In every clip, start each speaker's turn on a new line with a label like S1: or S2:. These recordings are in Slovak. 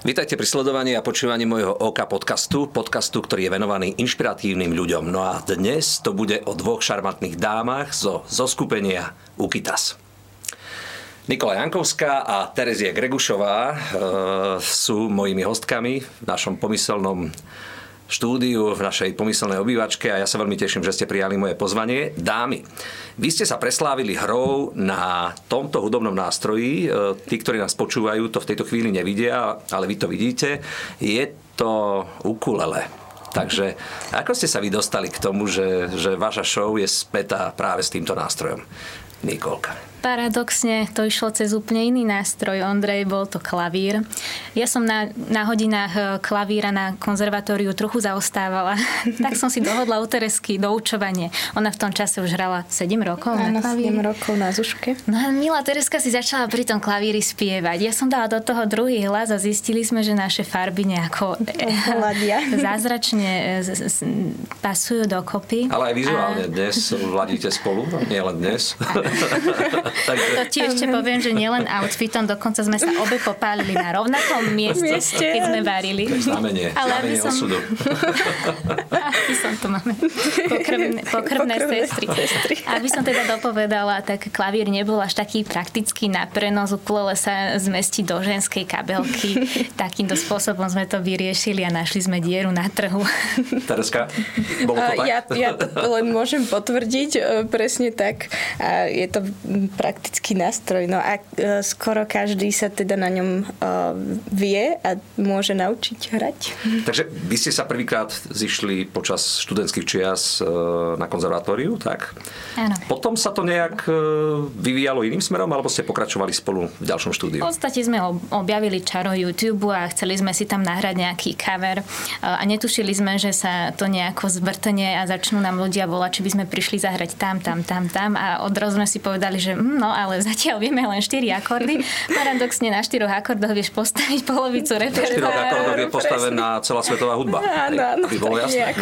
S1: Vítajte pri sledovaní a počúvaní môjho OK podcastu, podcastu, ktorý je venovaný inšpiratívnym ľuďom. No a dnes to bude o dvoch šarmantných dámach zo, zo skupenia Ukitas. Nikola Jankovská a Terezie Gregušová e, sú mojimi hostkami v našom pomyselnom štúdiu v našej pomyselnej obývačke a ja sa veľmi teším, že ste prijali moje pozvanie. Dámy, vy ste sa preslávili hrou na tomto hudobnom nástroji. E, tí, ktorí nás počúvajú, to v tejto chvíli nevidia, ale vy to vidíte. Je to ukulele. Takže ako ste sa vy dostali k tomu, že, že vaša show je spätá práve s týmto nástrojom? Nikolka.
S2: Paradoxne to išlo cez úplne iný nástroj. Ondrej, bol to klavír. Ja som na, na hodinách e, klavíra na konzervatóriu trochu zaostávala. tak som si dohodla u Teresky doučovanie. Ona v tom čase už hrala 7 rokov
S3: Áno,
S2: na klavíri.
S3: 7 rokov na Zuške.
S2: No a milá Tereska si začala pri tom klavíri spievať. Ja som dala do toho druhý hlas a zistili sme, že naše farby nejako zázračne e, z, z, pasujú dokopy.
S1: Ale aj vizuálne a... dnes vladíte spolu, no, nie len dnes.
S2: Takže... To ti ešte poviem, že nielen outfitom, dokonca sme sa obe popálili na rovnakom mieste, mieste. keď sme varili.
S1: To je znamenie, Ale znamenie som... osudu.
S2: aby som to máme. Pokrvné, pokrvné, sestry. sestry. Aby som teda dopovedala, tak klavír nebol až taký praktický na prenos. Ukulele sa zmestí do ženskej kabelky. Takýmto spôsobom sme to vyriešili a našli sme dieru na trhu.
S1: Tereska, bolo to tak?
S3: Ja, ja to len môžem potvrdiť e, presne tak. A je to praktický nástroj. No a e, skoro každý sa teda na ňom e, vie a môže naučiť hrať.
S1: Takže vy ste sa prvýkrát zišli počas študentských čias e, na konzervatóriu, tak?
S2: Áno.
S1: Potom sa to nejak vyvíjalo iným smerom, alebo ste pokračovali spolu v ďalšom štúdiu?
S2: V podstate sme objavili čaro YouTube a chceli sme si tam nahrať nejaký cover a netušili sme, že sa to nejako zvrtne a začnú nám ľudia volať, či by sme prišli zahrať tam, tam, tam, tam a odrazu sme si povedali, že hm, no ale zatiaľ vieme len 4 akordy. Paradoxne na 4 akordoch vieš postaviť polovicu repertoáru.
S1: Na 4 akordoch je postavená celá svetová hudba.
S3: Áno, áno.
S1: Aby bolo jasné,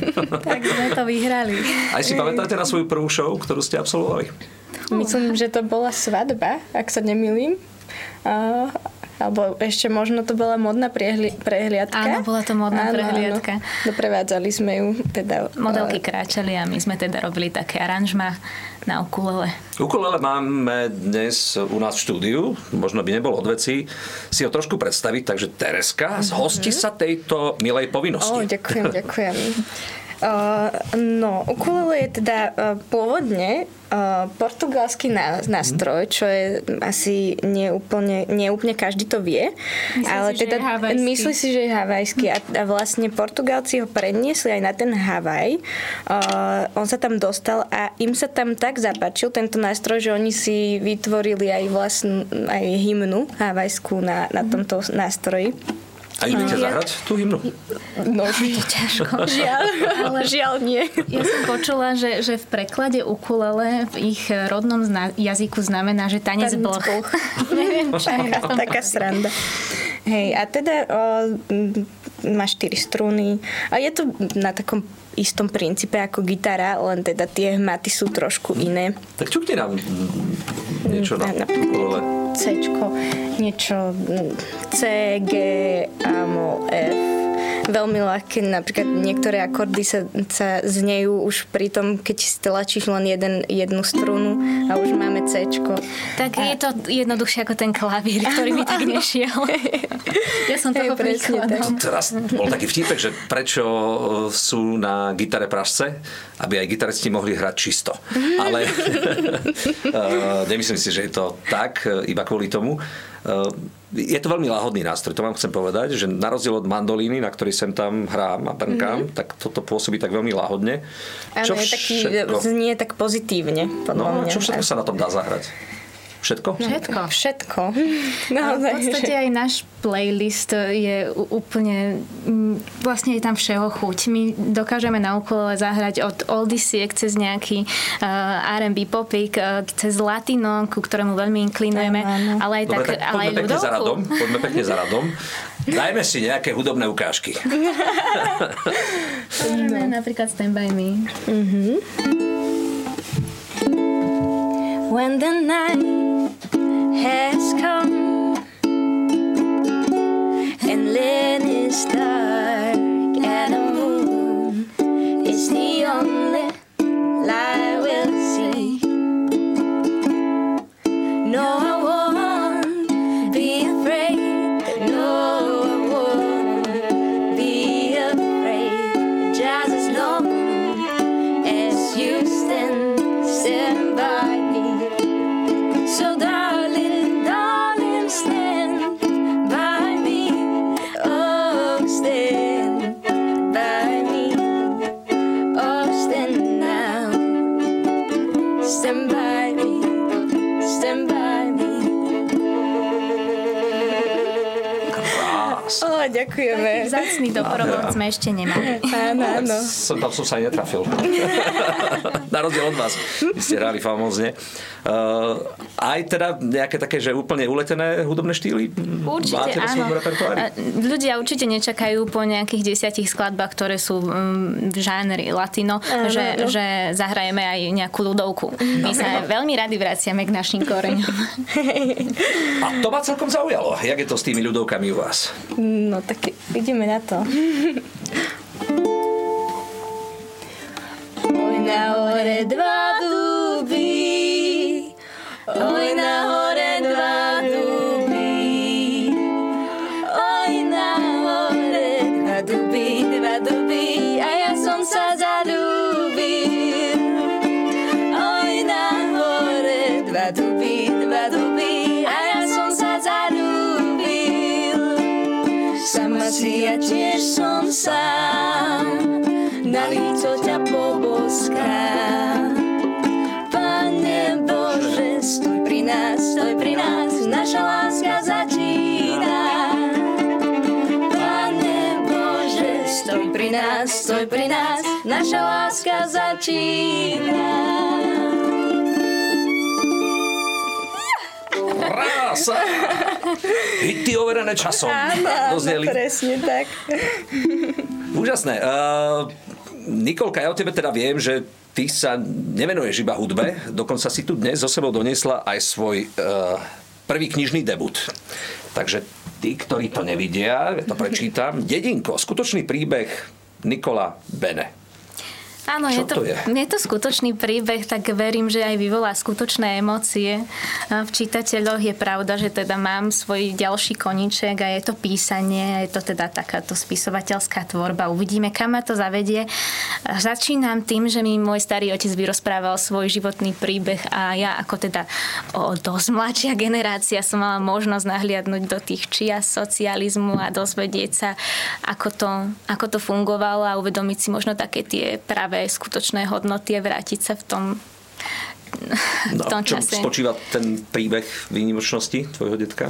S2: Tak sme to vyhrali.
S1: Aj si pamätáte na svoju prvú show, ktorú ste absolvovali?
S3: Myslím, že to bola svadba, ak sa nemýlim. Uh, alebo ešte možno to bola modná prehli- prehliadka.
S2: Áno, bola to modná áno, prehliadka.
S3: Áno. Doprevádzali sme ju. Teda,
S2: Modelky kráčali a my sme teda robili také aranžma na ukulele.
S1: Ukulele máme dnes u nás v štúdiu, možno by nebolo odveci si ho trošku predstaviť, takže Tereska, mm-hmm. zhosti sa tejto milej povinnosti.
S3: Oh, ďakujem, ďakujem. Uh, no, ukulele je teda uh, pôvodne uh, portugalský nástroj, čo je asi neúplne, neúplne každý to vie.
S2: Myslí ale si, teda
S3: myslí si, že je havajský a, a vlastne Portugálci ho predniesli aj na ten Havaj. Uh, on sa tam dostal a im sa tam tak zapáčil tento nástroj, že oni si vytvorili aj vlastnú aj hymnu havajskú na, na tomto nástroji.
S1: A idete no, zahrať tú hymnu?
S3: No, je to ťažko. Žiaľ, ale žiaľ nie.
S2: Ja som počula, že, že v preklade ukulele v ich rodnom zna- jazyku znamená, že tanec bloch.
S3: Neviem, čo je na tom Taká sranda. Hej, a teda o, má štyri struny a je to na takom istom princípe ako gitara, len teda tie hmaty sú trošku iné.
S1: Tak čukni nám niečo na, na ukulele.
S3: C, niečo C, G, A, mol, F. Veľmi ľahké, napríklad niektoré akordy sa, sa znejú už pri tom, keď stlačíš len jeden, jednu strunu a už máme C.
S2: Tak a... je to jednoduchšie ako ten klavír, ktorý mi tak nešiel. ja som toho príkladom.
S1: Teraz bol taký vtipek, že prečo sú na gitare pražce, aby aj gitaristi mohli hrať čisto. Ale uh, nemyslím si, že je to tak, iba kvôli tomu. Uh, je to veľmi láhodný nástroj, to vám chcem povedať, že na rozdiel od mandolíny, na ktorej sem tam hrám a brnkám, mm-hmm. tak toto pôsobí tak veľmi láhodne.
S3: Áno, je taký, znie tak pozitívne.
S1: No, mňa. čo všetko sa na tom dá zahrať? Všetko?
S3: Všetko. Všetko.
S2: No, v podstate aj náš playlist je úplne, vlastne je tam všeho chuť. My dokážeme na ukulele zahrať od oldisiek cez nejaký uh, R&B popik, uh, cez latino, ku ktorému veľmi inklinujeme, ale aj, Dobre, tak, tak ale aj
S1: pekne za radom, poďme pekne za radom. Dajme si nejaké hudobné ukážky.
S2: no. Napríklad Stand By Me. Mm-hmm. When the night has come, and land
S3: is dark, and the moon is the only.
S2: Vzácný doporovok sme ešte nemali.
S3: Áno, áno.
S1: Som, tam som sa aj netrafil. Na rozdiel od vás. Vy ste hrali famózne. Uh, aj teda nejaké také, že úplne uletené hudobné štýly?
S2: Určite
S1: Máte
S2: áno.
S1: repertoári?
S2: A Ľudia určite nečakajú po nejakých desiatich skladbách, ktoré sú mm, v žánri latino, že, že zahrajeme aj nejakú ľudovku. My sa veľmi radi vraciame k našim koreňom.
S1: A to ma celkom zaujalo. Jak je to s tými ľudovkami u vás?
S3: No tak ideme na to. da. Ой, на оре два pri nás, stoj pri nás, naša láska začína.
S1: Krása! Hity overené časom. Dozneli.
S3: presne tak.
S1: Úžasné. Uh, Nikolka, ja o tebe teda viem, že ty sa nevenuješ iba hudbe, dokonca si tu dnes zo sebou doniesla aj svoj uh, prvý knižný debut. Takže tí, ktorí to nevidia, ja to prečítam. Dedinko, skutočný príbeh Nikola Bene.
S2: Áno,
S1: Čo
S2: je to,
S1: to je?
S2: je to skutočný príbeh, tak verím, že aj vyvolá skutočné emócie. V čitateľoch je pravda, že teda mám svoj ďalší koníček a je to písanie, je to teda takáto spisovateľská tvorba. Uvidíme, kam ma to zavedie. Začínam tým, že mi môj starý otec vyrozprával svoj životný príbeh a ja ako teda o dosť mladšia generácia som mala možnosť nahliadnúť do tých čia socializmu a dozvedieť sa, ako to, ako to fungovalo a uvedomiť si možno také tie pravé skutočné hodnoty a vrátiť sa v tom, v
S1: No,
S2: tom
S1: čom
S2: čase.
S1: spočíva ten príbeh výnimočnosti tvojho detka?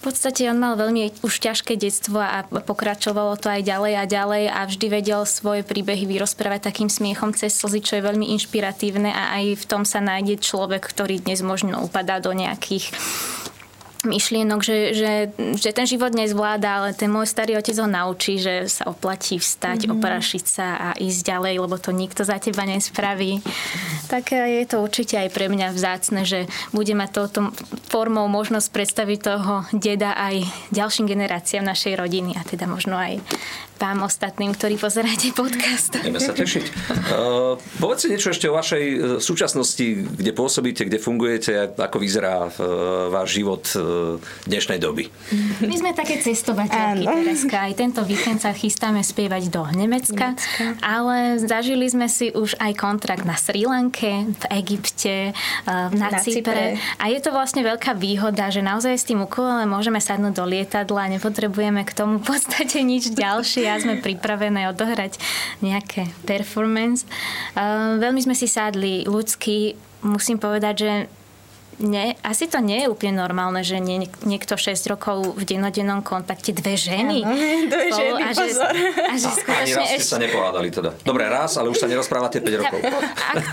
S2: V podstate on mal veľmi už ťažké detstvo a pokračovalo to aj ďalej a ďalej a vždy vedel svoje príbehy vyrozprávať takým smiechom cez slzy, čo je veľmi inšpiratívne a aj v tom sa nájde človek, ktorý dnes možno upadá do nejakých myšlienok, že, že, že ten život nezvláda, ale ten môj starý otec ho naučí, že sa oplatí vstať, mm-hmm. oprašiť sa a ísť ďalej, lebo to nikto za teba nespraví. Tak je to určite aj pre mňa vzácne, že bude mať touto formou možnosť predstaviť toho deda aj ďalším generáciám našej rodiny a teda možno aj vám ostatným, ktorí pozeráte podcast.
S1: Budeme sa tešiť. Uh, povedzte niečo ešte o vašej uh, súčasnosti, kde pôsobíte, kde fungujete, ako vyzerá uh, váš život uh, dnešnej doby.
S2: My sme také cestovateľky. Tereska. Aj tento víkend sa chystáme spievať do Nemecka, ale zažili sme si už aj kontrakt na Sri Lanke, v Egypte, eh, na,
S3: Na
S2: Cypre.
S3: Cypre.
S2: A je to vlastne veľká výhoda, že naozaj s tým ukulele môžeme sadnúť do lietadla, nepotrebujeme k tomu v podstate nič ďalšie a sme pripravené odohrať nejaké performance. Eh, Veľmi sme si sadli ľudský, musím povedať, že nie, asi to nie je úplne normálne, že nie, niekto 6 rokov v dennodennom kontakte dve ženy.
S3: Áno, dve
S2: spolu
S3: ženy,
S2: a že,
S3: pozor.
S2: a že
S1: Ani
S2: skutočne
S1: raz ste
S2: ešte...
S1: sa nepohádali teda. Dobre, raz, ale už sa nerozprávate 5 rokov.
S2: Ak,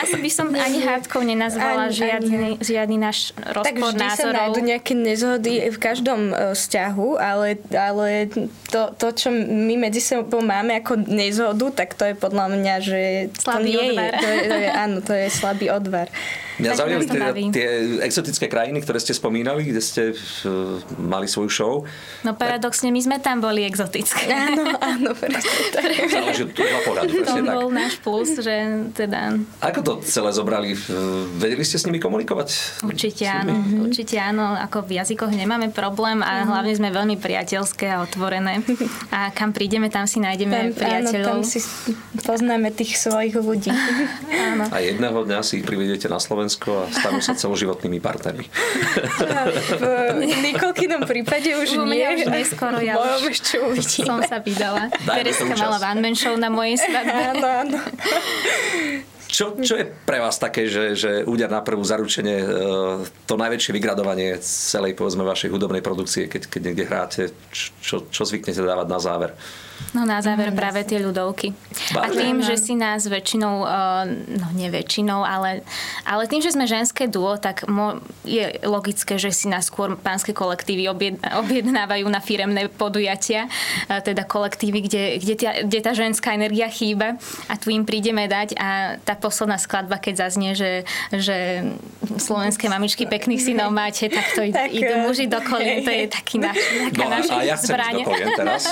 S2: asi by som ani hádkou nenazvala
S3: Ani-
S2: žiadny, žiadny náš
S3: Tak
S2: rozpor
S3: vždy sa
S2: názorov.
S3: nájdú nejaké nezhody v každom e, vzťahu, ale, ale to, to, čo my medzi sebou máme ako nezhodu, tak to je podľa mňa, že
S2: Slabý
S3: to nie
S2: odvar.
S3: Je, to je, to je, áno, to je slabý odvar.
S1: Mňa
S2: Tak
S1: tie,
S2: baví.
S1: tie exotické krajiny, ktoré ste spomínali, kde ste uh, mali svoju show.
S2: No paradoxne, my sme tam boli exotické.
S3: Áno, áno, presne tak.
S1: Záleží pohľadu,
S2: To
S1: tak.
S2: bol náš plus, že teda
S1: Ako to celé zobrali? Uh, Vedeli ste s nimi komunikovať?
S2: určite áno, určite áno, ako v jazykoch nemáme problém a hlavne sme veľmi priateľské a otvorené. A kam prídeme, tam si nájdeme
S3: Tam, áno,
S2: priateľov.
S3: tam si poznáme tých svojich ľudí.
S2: Áno.
S1: A jedného dňa si ich privedete na Slovensko a stanú sa celoživotnými partnermi.
S3: V Nikolkinom prípade už
S2: U
S3: nie.
S2: mňa už neskoro, ja už
S3: ešte
S2: som sa vydala. Tereska mala one man show na mojej svadbe.
S3: Áno, áno.
S1: Čo, čo je pre vás také, že, že úder na prvú zaručenie e, to najväčšie vygradovanie celej povedzme vašej hudobnej produkcie, keď, keď niekde hráte, čo, čo zvyknete dávať na záver?
S2: No na záver práve tie ľudovky. A
S1: Vážne?
S2: tým, že si nás väčšinou, eh, no nie väčšinou, ale, ale tým, že sme ženské duo, tak mo, je logické, že si nás skôr pánske kolektívy objed, objednávajú na firemné podujatia, eh, teda kolektívy, kde, kde, tá, kde tá ženská energia chýba a tu im prídeme dať a tá posledná skladba, keď zaznie, že, že slovenské mamičky pekných synov máte, tak to
S3: Tak,
S2: idú muži do kolien, to je taký naš, taká
S1: No a,
S2: naša
S1: a ja chcem ísť
S2: zbraň.
S1: do kolien teraz.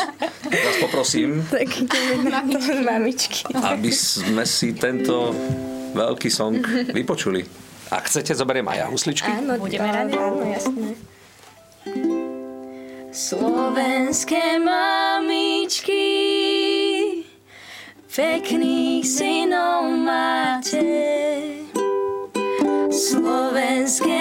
S1: Vás poprosím,
S3: Tak ideme na to mamičky.
S1: aby sme si tento veľký song vypočuli. Ak chcete, zoberiem aj ja husličky.
S3: Áno,
S2: Budeme radi.
S3: Áno, jasné.
S2: Slovenské mamičky, pekných synov máte. Slovenské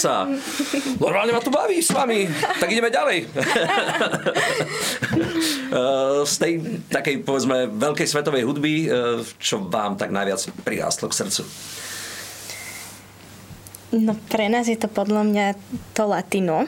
S1: krása! Normálne ma to baví s vami. Tak ideme ďalej. Eh, Z tej takej, povedzme, veľkej svetovej hudby, eh, čo vám tak najviac prirástlo k srdcu?
S3: No pre nás je to podľa mňa to latino.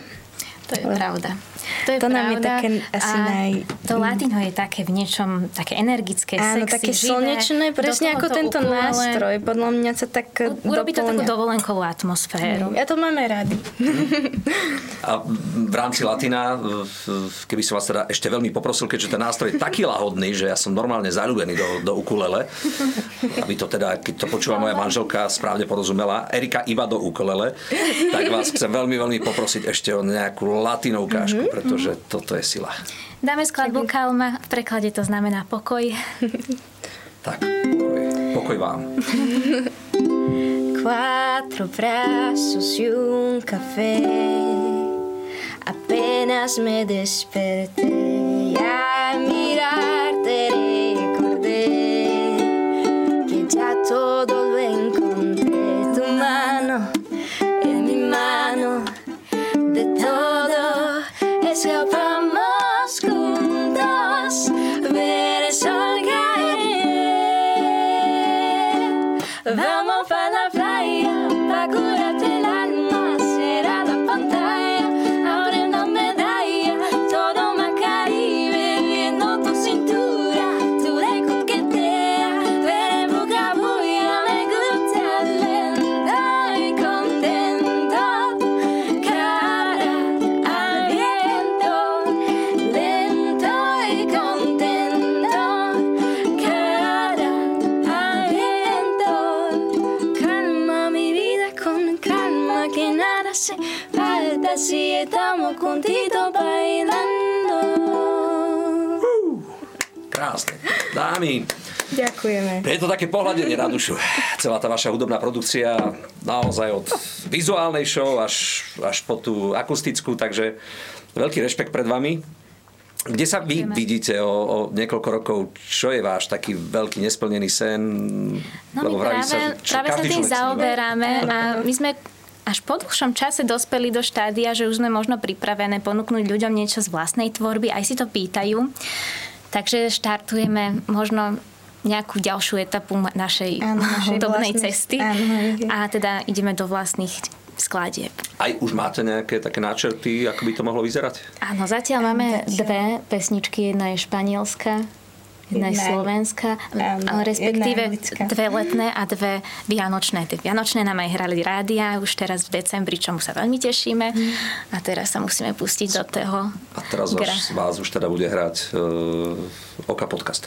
S2: To je pravda. To je
S3: To nám je také asi
S2: a
S3: naj-
S2: To latino je také v niečom také energické,
S3: Áno,
S2: sexy,
S3: také
S2: živé.
S3: slnečné, presne ako tento
S2: ukulele.
S3: nástroj. Podľa mňa sa tak
S2: U- Urobí to takú
S3: doplňa.
S2: dovolenkovú atmosféru.
S3: Ja to máme rady.
S1: A v rámci Latina, keby som vás teda ešte veľmi poprosil, keďže ten nástroj je taký lahodný, že ja som normálne zalúbený do, do ukulele, aby to teda, keď to počúva moja manželka, správne porozumela, Erika iba do ukulele, tak vás chcem veľmi, veľmi poprosiť ešte o nejakú latinou ukážku, pretože toto je sila.
S2: Dáme skladbu Kalma, v preklade to znamená pokoj.
S1: Tak, pokoj, pokoj vám.
S3: Cuatro brazos y un café. Apenas me desperté y
S1: to také pohľadenie na dušu. Celá tá vaša hudobná produkcia, naozaj od vizuálnej show až, až po tú akustickú, takže veľký rešpekt pred vami. Kde sa vy
S2: Ďakujeme.
S1: vidíte o, o niekoľko rokov? Čo je váš taký veľký nesplnený sen?
S2: No my
S1: vraví
S2: práve,
S1: čo
S2: práve sa tým zaoberáme a my sme až po dlhšom čase dospeli do štádia, že už sme možno pripravené ponúknuť ľuďom niečo z vlastnej tvorby, aj si to pýtajú. Takže štartujeme možno nejakú ďalšiu etapu našej
S3: Áno,
S2: hudobnej cesty
S3: áno,
S2: a teda ideme do vlastných skladieb.
S1: Aj už máte nejaké také náčrty, ako by to mohlo vyzerať?
S2: Áno, zatiaľ máme dve pesničky, jedna je španielská, jedna je slovenská,
S3: áno,
S2: ale respektíve dve letné a dve vianočné. Tie vianočné nám aj hrali rádia už teraz v decembri, čomu sa veľmi tešíme. A teraz sa musíme pustiť do toho
S1: A teraz
S2: gra.
S1: vás, vás už teda bude hrať uh, Oka podcast.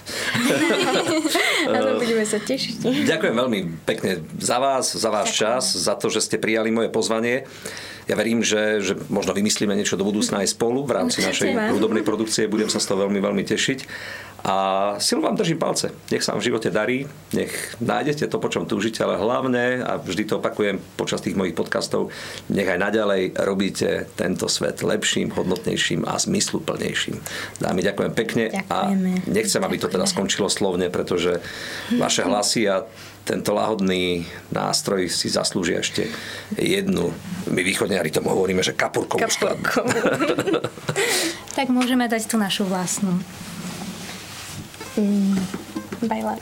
S3: Áno, budeme sa tešiť.
S1: Ďakujem veľmi pekne za vás, za váš čas, za to, že ste prijali moje pozvanie. Ja verím, že, že možno vymyslíme niečo do budúcna aj spolu v rámci našej hudobnej produkcie. Budem sa z toho veľmi, veľmi tešiť. A silu vám držím palce. Nech sa vám v živote darí, nech nájdete to, po čom túžite, ale hlavne, a vždy to opakujem počas tých mojich podcastov, nech aj naďalej robíte tento svet lepším, hodnotnejším a zmysluplnejším. Dámy, ďakujem pekne
S3: Ďakujeme.
S1: a nechcem, aby to teda skončilo slovne, pretože vaše hlasy a tento lahodný nástroj si zaslúžia ešte jednu. My východniari tomu hovoríme, že kapurkovú skladbu.
S3: Kapurkovú.
S2: Tak môžeme dať tú našu vlastnú. Mm-hmm.
S3: Bailar.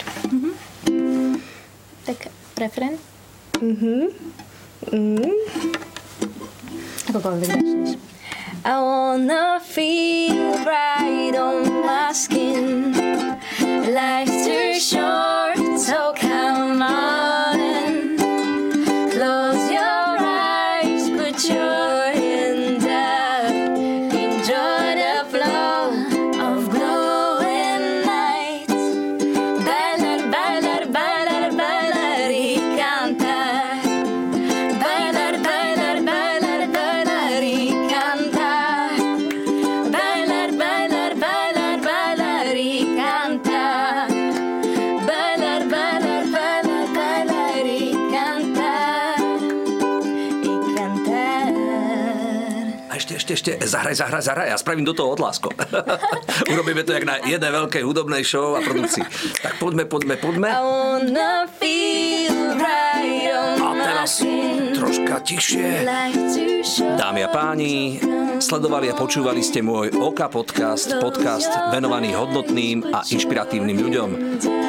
S2: Tak refren?
S3: Mhm.
S2: Akokoľvek začneš.
S3: I wanna feel right on my skin. Life's too short,
S1: A ešte, zahraj, zahraj, zahraj. Ja spravím do toho odlásko. Urobíme to jak na jednej veľkej hudobnej show a produkcii. Tak poďme, poďme, poďme. A teraz troška
S3: short.
S1: Dámy a páni, sledovali a počúvali ste môj Oka podcast, podcast venovaný hodnotným a inšpiratívnym ľuďom.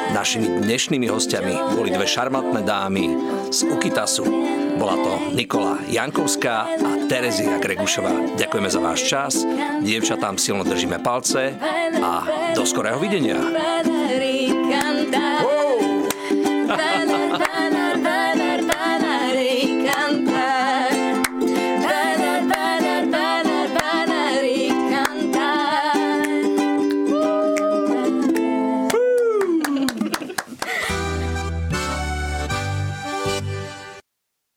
S1: Našimi dnešnými hostiami boli dve šarmantné dámy z Ukitasu. Bola to Nikola Jankovská a Terezia Gregušová. Ďakujeme za váš čas, dievčatám silno držíme palce. A do skorého videnia.
S3: Bailar